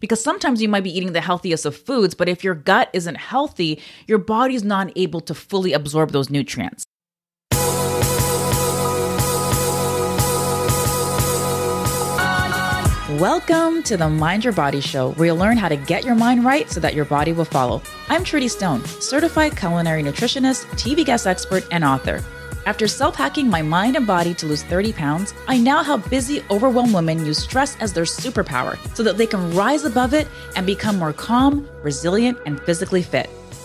Because sometimes you might be eating the healthiest of foods, but if your gut isn't healthy, your body's not able to fully absorb those nutrients. Welcome to the Mind Your Body Show, where you'll learn how to get your mind right so that your body will follow. I'm Trudy Stone, certified culinary nutritionist, TV guest expert, and author. After self hacking my mind and body to lose 30 pounds, I now help busy, overwhelmed women use stress as their superpower so that they can rise above it and become more calm, resilient, and physically fit.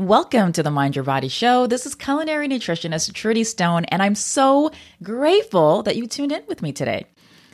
Welcome to the Mind Your Body Show. This is culinary nutritionist Trudy Stone, and I'm so grateful that you tuned in with me today.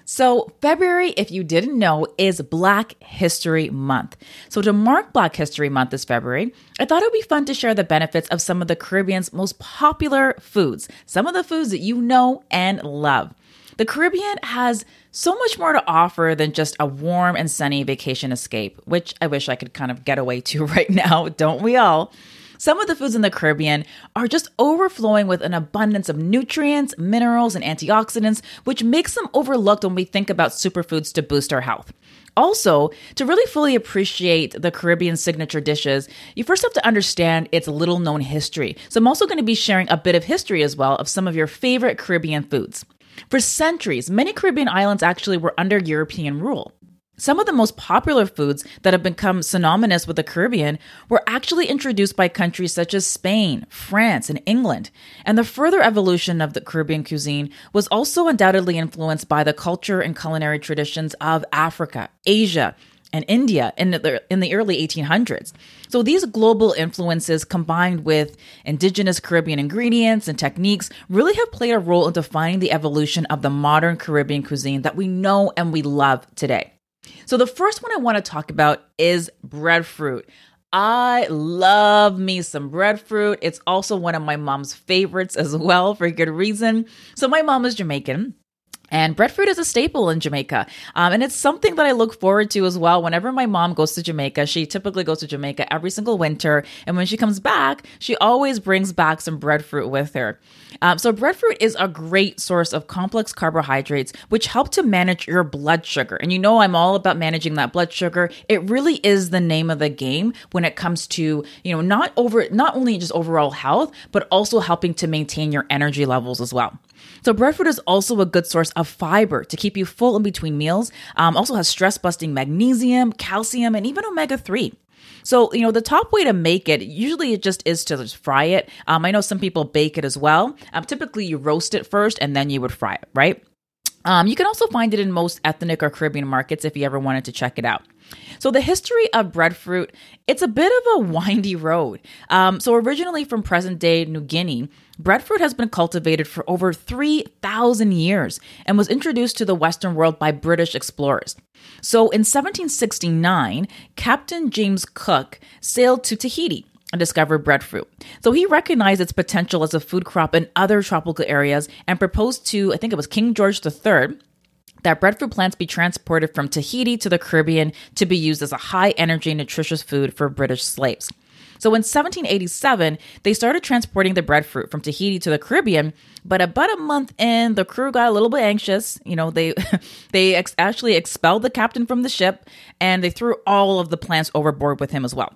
So, February, if you didn't know, is Black History Month. So, to mark Black History Month this February, I thought it would be fun to share the benefits of some of the Caribbean's most popular foods, some of the foods that you know and love. The Caribbean has so much more to offer than just a warm and sunny vacation escape, which I wish I could kind of get away to right now, don't we all? Some of the foods in the Caribbean are just overflowing with an abundance of nutrients, minerals, and antioxidants, which makes them overlooked when we think about superfoods to boost our health. Also, to really fully appreciate the Caribbean signature dishes, you first have to understand its little known history. So, I'm also going to be sharing a bit of history as well of some of your favorite Caribbean foods. For centuries, many Caribbean islands actually were under European rule. Some of the most popular foods that have become synonymous with the Caribbean were actually introduced by countries such as Spain, France, and England. And the further evolution of the Caribbean cuisine was also undoubtedly influenced by the culture and culinary traditions of Africa, Asia, and India in the, in the early 1800s. So these global influences combined with indigenous Caribbean ingredients and techniques really have played a role in defining the evolution of the modern Caribbean cuisine that we know and we love today. So, the first one I want to talk about is breadfruit. I love me some breadfruit. It's also one of my mom's favorites as well for good reason. So, my mom is Jamaican. And breadfruit is a staple in Jamaica. Um, and it's something that I look forward to as well. Whenever my mom goes to Jamaica, she typically goes to Jamaica every single winter. And when she comes back, she always brings back some breadfruit with her. Um, so, breadfruit is a great source of complex carbohydrates, which help to manage your blood sugar. And you know, I'm all about managing that blood sugar. It really is the name of the game when it comes to, you know, not over, not only just overall health, but also helping to maintain your energy levels as well. So, breadfruit is also a good source of fiber to keep you full in between meals. Um, also has stress busting magnesium, calcium, and even omega 3. So, you know, the top way to make it, usually it just is to just fry it. Um, I know some people bake it as well. Um, typically, you roast it first and then you would fry it, right? Um, you can also find it in most ethnic or Caribbean markets if you ever wanted to check it out. So the history of breadfruit, it's a bit of a windy road. Um, so originally from present day New Guinea, breadfruit has been cultivated for over 3,000 years and was introduced to the Western world by British explorers. So in 1769, Captain James Cook sailed to Tahiti discovered breadfruit. So he recognized its potential as a food crop in other tropical areas and proposed to, I think it was King George III, that breadfruit plants be transported from Tahiti to the Caribbean to be used as a high energy, nutritious food for British slaves. So in 1787, they started transporting the breadfruit from Tahiti to the Caribbean, but about a month in, the crew got a little bit anxious. You know, they they ex- actually expelled the captain from the ship and they threw all of the plants overboard with him as well.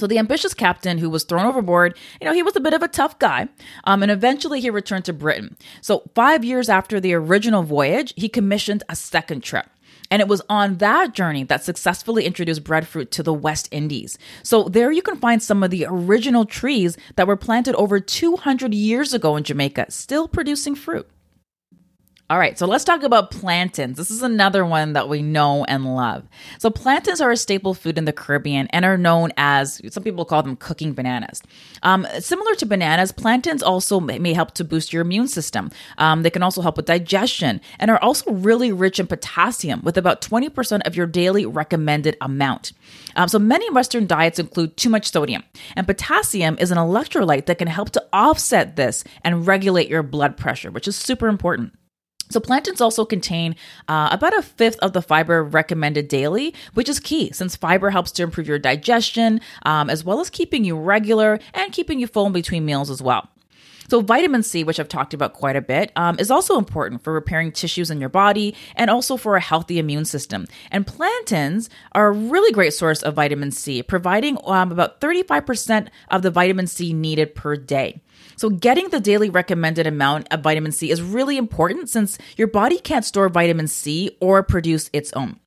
So the ambitious captain who was thrown overboard, you know, he was a bit of a tough guy. Um, and eventually he returned to Britain. So five years after the original voyage, he commissioned a second trip. And it was on that journey that successfully introduced breadfruit to the West Indies. So there you can find some of the original trees that were planted over 200 years ago in Jamaica, still producing fruit. All right, so let's talk about plantains. This is another one that we know and love. So, plantains are a staple food in the Caribbean and are known as some people call them cooking bananas. Um, similar to bananas, plantains also may help to boost your immune system. Um, they can also help with digestion and are also really rich in potassium, with about 20% of your daily recommended amount. Um, so, many Western diets include too much sodium, and potassium is an electrolyte that can help to offset this and regulate your blood pressure, which is super important. So, plantains also contain uh, about a fifth of the fiber recommended daily, which is key since fiber helps to improve your digestion, um, as well as keeping you regular and keeping you full in between meals as well. So, vitamin C, which I've talked about quite a bit, um, is also important for repairing tissues in your body and also for a healthy immune system. And plantains are a really great source of vitamin C, providing um, about 35% of the vitamin C needed per day. So, getting the daily recommended amount of vitamin C is really important since your body can't store vitamin C or produce its own.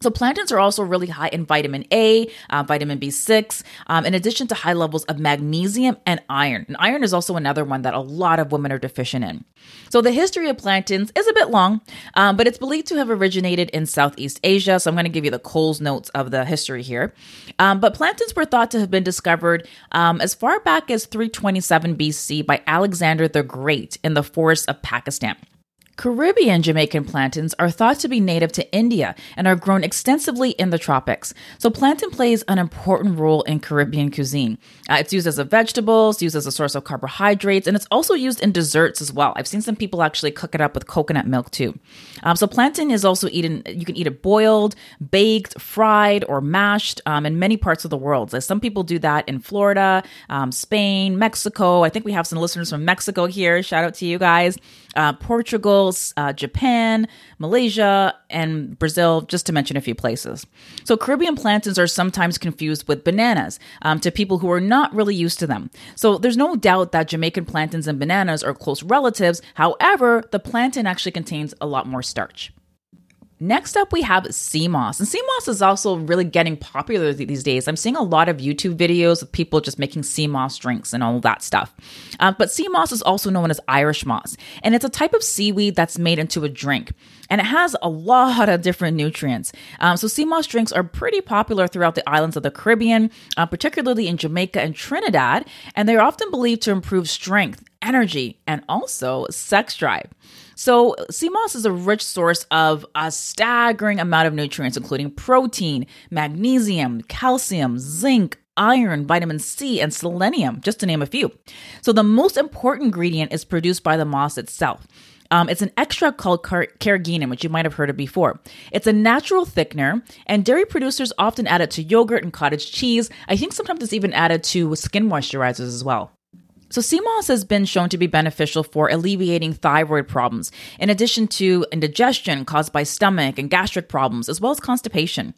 So, plantains are also really high in vitamin A, uh, vitamin B6, um, in addition to high levels of magnesium and iron. And iron is also another one that a lot of women are deficient in. So, the history of plantains is a bit long, um, but it's believed to have originated in Southeast Asia. So, I'm going to give you the Coles notes of the history here. Um, but plantains were thought to have been discovered um, as far back as 327 BC by Alexander the Great in the forests of Pakistan. Caribbean Jamaican plantains are thought to be native to India and are grown extensively in the tropics. So, plantain plays an important role in Caribbean cuisine. Uh, it's used as a vegetable, it's used as a source of carbohydrates, and it's also used in desserts as well. I've seen some people actually cook it up with coconut milk too. Um, so, plantain is also eaten, you can eat it boiled, baked, fried, or mashed um, in many parts of the world. So some people do that in Florida, um, Spain, Mexico. I think we have some listeners from Mexico here. Shout out to you guys. Uh, Portugal uh, Japan, Malaysia, and Brazil, just to mention a few places. So, Caribbean plantains are sometimes confused with bananas um, to people who are not really used to them. So, there's no doubt that Jamaican plantains and bananas are close relatives. However, the plantain actually contains a lot more starch. Next up, we have sea moss. And sea moss is also really getting popular these days. I'm seeing a lot of YouTube videos of people just making sea moss drinks and all that stuff. Uh, but sea moss is also known as Irish moss, and it's a type of seaweed that's made into a drink. And it has a lot of different nutrients. Um, so, sea moss drinks are pretty popular throughout the islands of the Caribbean, uh, particularly in Jamaica and Trinidad, and they're often believed to improve strength, energy, and also sex drive. So, sea moss is a rich source of a staggering amount of nutrients, including protein, magnesium, calcium, zinc, iron, vitamin C, and selenium, just to name a few. So, the most important ingredient is produced by the moss itself. Um, it's an extract called car- carrageenan, which you might have heard of before. It's a natural thickener, and dairy producers often add it to yogurt and cottage cheese. I think sometimes it's even added to skin moisturizers as well. So, moss has been shown to be beneficial for alleviating thyroid problems, in addition to indigestion caused by stomach and gastric problems, as well as constipation.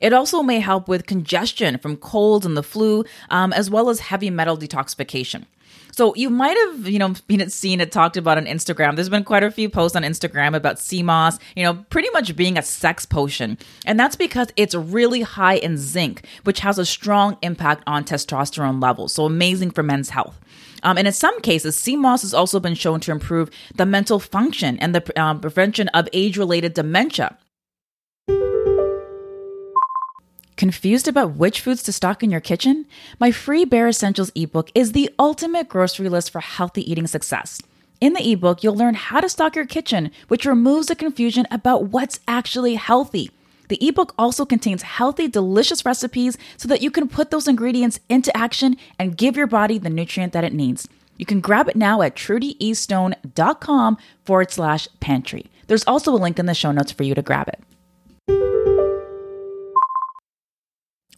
It also may help with congestion from colds and the flu, um, as well as heavy metal detoxification. So you might have, you know, been seen it talked about on Instagram. There's been quite a few posts on Instagram about moss, you know, pretty much being a sex potion. And that's because it's really high in zinc, which has a strong impact on testosterone levels. So amazing for men's health. Um, and in some cases, moss has also been shown to improve the mental function and the um, prevention of age related dementia. Confused about which foods to stock in your kitchen? My free Bare Essentials ebook is the ultimate grocery list for healthy eating success. In the ebook, you'll learn how to stock your kitchen, which removes the confusion about what's actually healthy. The ebook also contains healthy, delicious recipes so that you can put those ingredients into action and give your body the nutrient that it needs. You can grab it now at trudyestone.com forward slash pantry. There's also a link in the show notes for you to grab it.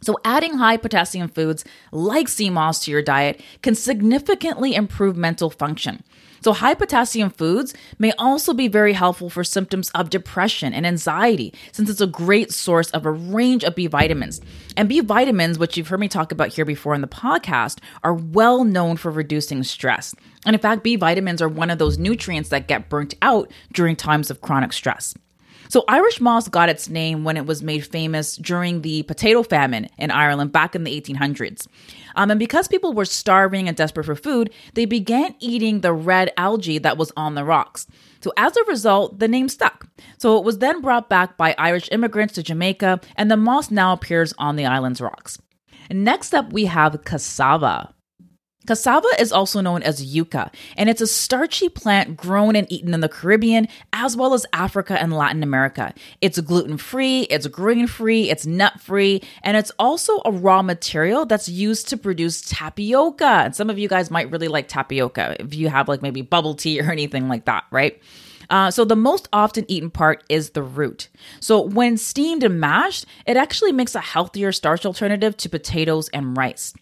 So, adding high potassium foods like sea moss to your diet can significantly improve mental function. So, high potassium foods may also be very helpful for symptoms of depression and anxiety, since it's a great source of a range of B vitamins. And B vitamins, which you've heard me talk about here before in the podcast, are well known for reducing stress. And in fact, B vitamins are one of those nutrients that get burnt out during times of chronic stress. So, Irish moss got its name when it was made famous during the potato famine in Ireland back in the 1800s. Um, and because people were starving and desperate for food, they began eating the red algae that was on the rocks. So as a result, the name stuck. So it was then brought back by Irish immigrants to Jamaica, and the moss now appears on the island's rocks. Next up, we have cassava. Cassava is also known as yuca, and it's a starchy plant grown and eaten in the Caribbean as well as Africa and Latin America. It's gluten free, it's grain free, it's nut free, and it's also a raw material that's used to produce tapioca. And some of you guys might really like tapioca if you have like maybe bubble tea or anything like that, right? Uh, so the most often eaten part is the root. So when steamed and mashed, it actually makes a healthier starch alternative to potatoes and rice.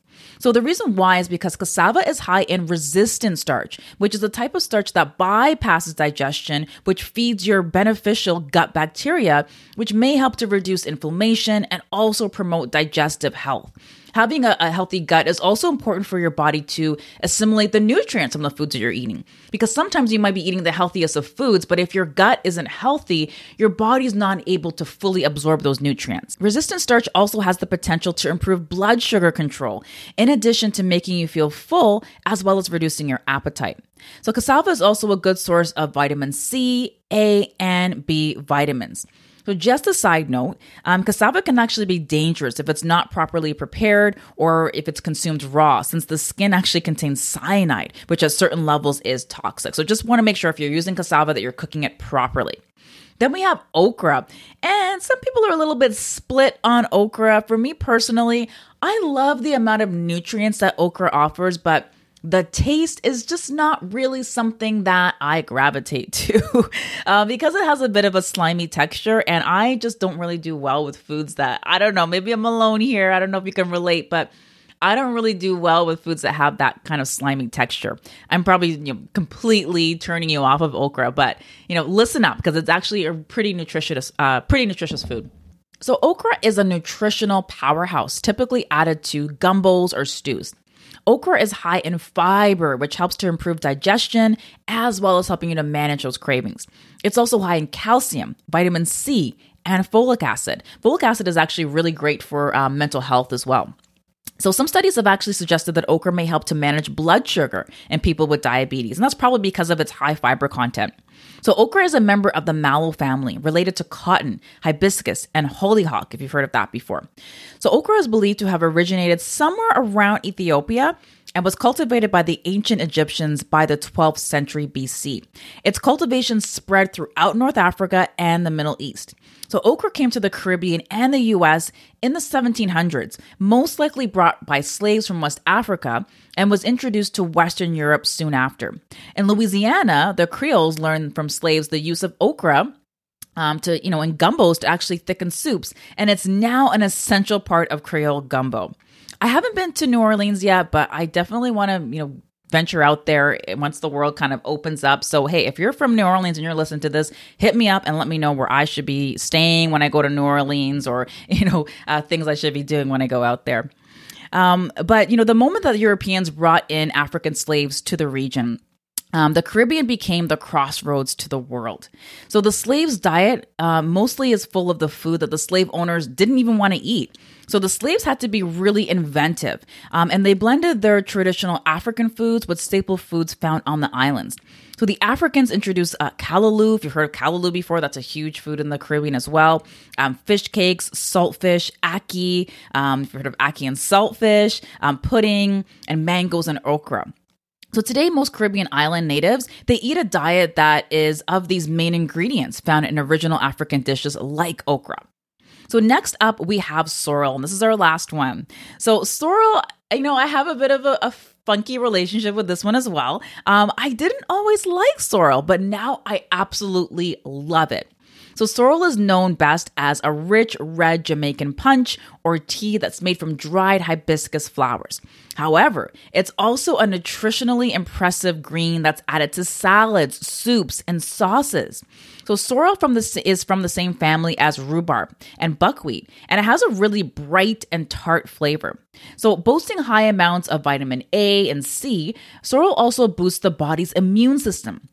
So the reason why is because cassava is high in resistant starch, which is a type of starch that bypasses digestion, which feeds your beneficial gut bacteria, which may help to reduce inflammation and also promote digestive health. Having a, a, healthy gut is also important for your body to assimilate the nutrients from the foods that you're eating. Because sometimes you might be eating the healthiest of foods, but if your gut isn't healthy, your body's not able to fully absorb those nutrients. Resistant starch also has the potential to improve blood sugar control, in addition to making you feel full, as well as reducing your appetite. So, cassava is also a good source of vitamin C, A, and B vitamins. So, just a side note, um, cassava can actually be dangerous if it's not properly prepared or if it's consumed raw, since the skin actually contains cyanide, which at certain levels is toxic. So, just want to make sure if you're using cassava that you're cooking it properly. Then we have okra, and some people are a little bit split on okra. For me personally, I love the amount of nutrients that okra offers, but the taste is just not really something that I gravitate to uh, because it has a bit of a slimy texture. And I just don't really do well with foods that I don't know. Maybe I'm alone here. I don't know if you can relate, but I don't really do well with foods that have that kind of slimy texture. I'm probably you know, completely turning you off of okra, but you know, listen up because it's actually a pretty nutritious, uh, pretty nutritious food. So okra is a nutritional powerhouse, typically added to gumbos or stews. Okra is high in fiber, which helps to improve digestion as well as helping you to manage those cravings. It's also high in calcium, vitamin C, and folic acid. Folic acid is actually really great for um, mental health as well. So, some studies have actually suggested that okra may help to manage blood sugar in people with diabetes, and that's probably because of its high fiber content. So, okra is a member of the mallow family, related to cotton, hibiscus, and hollyhock, if you've heard of that before. So, okra is believed to have originated somewhere around Ethiopia and was cultivated by the ancient Egyptians by the 12th century BC. Its cultivation spread throughout North Africa and the Middle East. So, okra came to the Caribbean and the US in the 1700s, most likely brought by slaves from West Africa, and was introduced to Western Europe soon after. In Louisiana, the Creoles learned from slaves the use of okra um, to, you know, in gumbos to actually thicken soups, and it's now an essential part of Creole gumbo. I haven't been to New Orleans yet, but I definitely want to, you know, venture out there once the world kind of opens up. So, hey, if you're from New Orleans and you're listening to this, hit me up and let me know where I should be staying when I go to New Orleans or, you know, uh, things I should be doing when I go out there. Um, but, you know, the moment that Europeans brought in African slaves to the region, um, the Caribbean became the crossroads to the world. So the slaves' diet uh, mostly is full of the food that the slave owners didn't even want to eat. So the slaves had to be really inventive, um, and they blended their traditional African foods with staple foods found on the islands. So the Africans introduced uh, callaloo. If you've heard of callaloo before, that's a huge food in the Caribbean as well. Um, fish cakes, saltfish, ackee. Um, if you've heard of ackee and saltfish, um, pudding, and mangoes and okra. So today, most Caribbean island natives, they eat a diet that is of these main ingredients found in original African dishes like okra. So next up, we have sorrel, and this is our last one. So sorrel, you know, I have a bit of a, a funky relationship with this one as well. Um, I didn't always like sorrel, but now I absolutely love it. So, sorrel is known best as a rich red Jamaican punch or tea that's made from dried hibiscus flowers. However, it's also a nutritionally impressive green that's added to salads, soups, and sauces. So, sorrel from the, is from the same family as rhubarb and buckwheat, and it has a really bright and tart flavor. So, boasting high amounts of vitamin A and C, sorrel also boosts the body's immune system.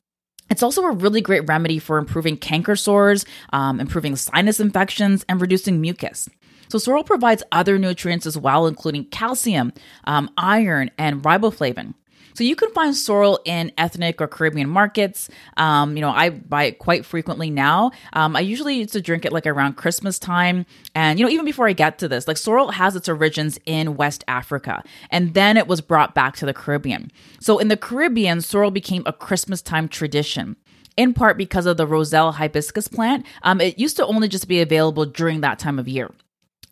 It's also a really great remedy for improving canker sores, um, improving sinus infections, and reducing mucus. So, sorrel provides other nutrients as well, including calcium, um, iron, and riboflavin. So you can find sorrel in ethnic or Caribbean markets. Um, you know, I buy it quite frequently now. Um, I usually used to drink it like around Christmas time. And, you know, even before I get to this, like sorrel has its origins in West Africa. And then it was brought back to the Caribbean. So in the Caribbean, sorrel became a Christmas time tradition in part because of the Roselle hibiscus plant. Um, it used to only just be available during that time of year.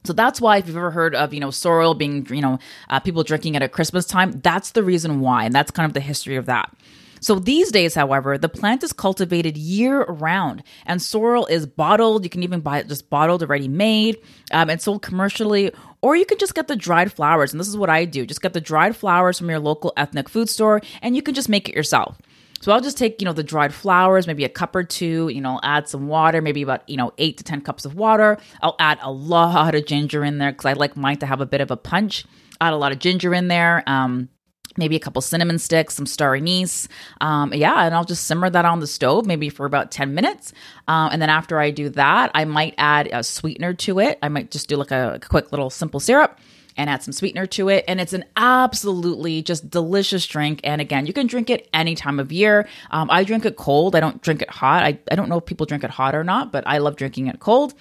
So that's why, if you've ever heard of, you know, sorrel being, you know, uh, people drinking it at Christmas time, that's the reason why. And that's kind of the history of that. So these days, however, the plant is cultivated year round and sorrel is bottled. You can even buy it just bottled, already made, um, and sold commercially. Or you can just get the dried flowers. And this is what I do just get the dried flowers from your local ethnic food store and you can just make it yourself. So I'll just take, you know, the dried flowers, maybe a cup or two, you know, add some water, maybe about, you know, eight to 10 cups of water. I'll add a lot of ginger in there because I like mine to have a bit of a punch. Add a lot of ginger in there. Um, maybe a couple cinnamon sticks, some star anise. Um, yeah, and I'll just simmer that on the stove maybe for about 10 minutes. Um, and then after I do that, I might add a sweetener to it. I might just do like a, a quick little simple syrup and add some sweetener to it. And it's an absolutely just delicious drink. And again, you can drink it any time of year. Um, I drink it cold. I don't drink it hot. I, I don't know if people drink it hot or not, but I love drinking it cold.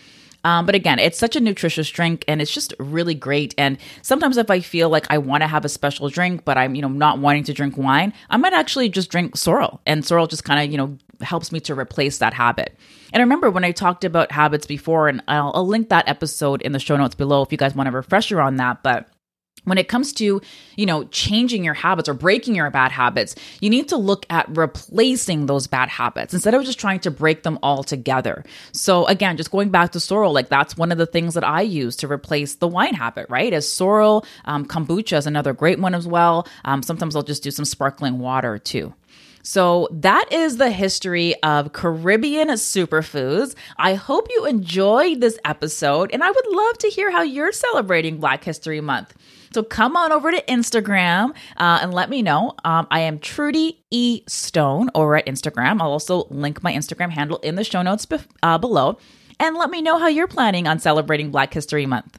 Um, but again, it's such a nutritious drink and it's just really great. And sometimes if I feel like I want to have a special drink, but I'm, you know, not wanting to drink wine, I might actually just drink sorrel. And sorrel just kind of, you know, helps me to replace that habit. And remember when I talked about habits before, and I'll, I'll link that episode in the show notes below if you guys want a refresher on that. But when it comes to you know changing your habits or breaking your bad habits you need to look at replacing those bad habits instead of just trying to break them all together so again just going back to sorrel like that's one of the things that i use to replace the wine habit right as sorrel um, kombucha is another great one as well um, sometimes i'll just do some sparkling water too so that is the history of Caribbean superfoods. I hope you enjoyed this episode, and I would love to hear how you're celebrating Black History Month. So come on over to Instagram uh, and let me know. Um, I am Trudy E Stone over at Instagram. I'll also link my Instagram handle in the show notes be- uh, below. And let me know how you're planning on celebrating Black History Month.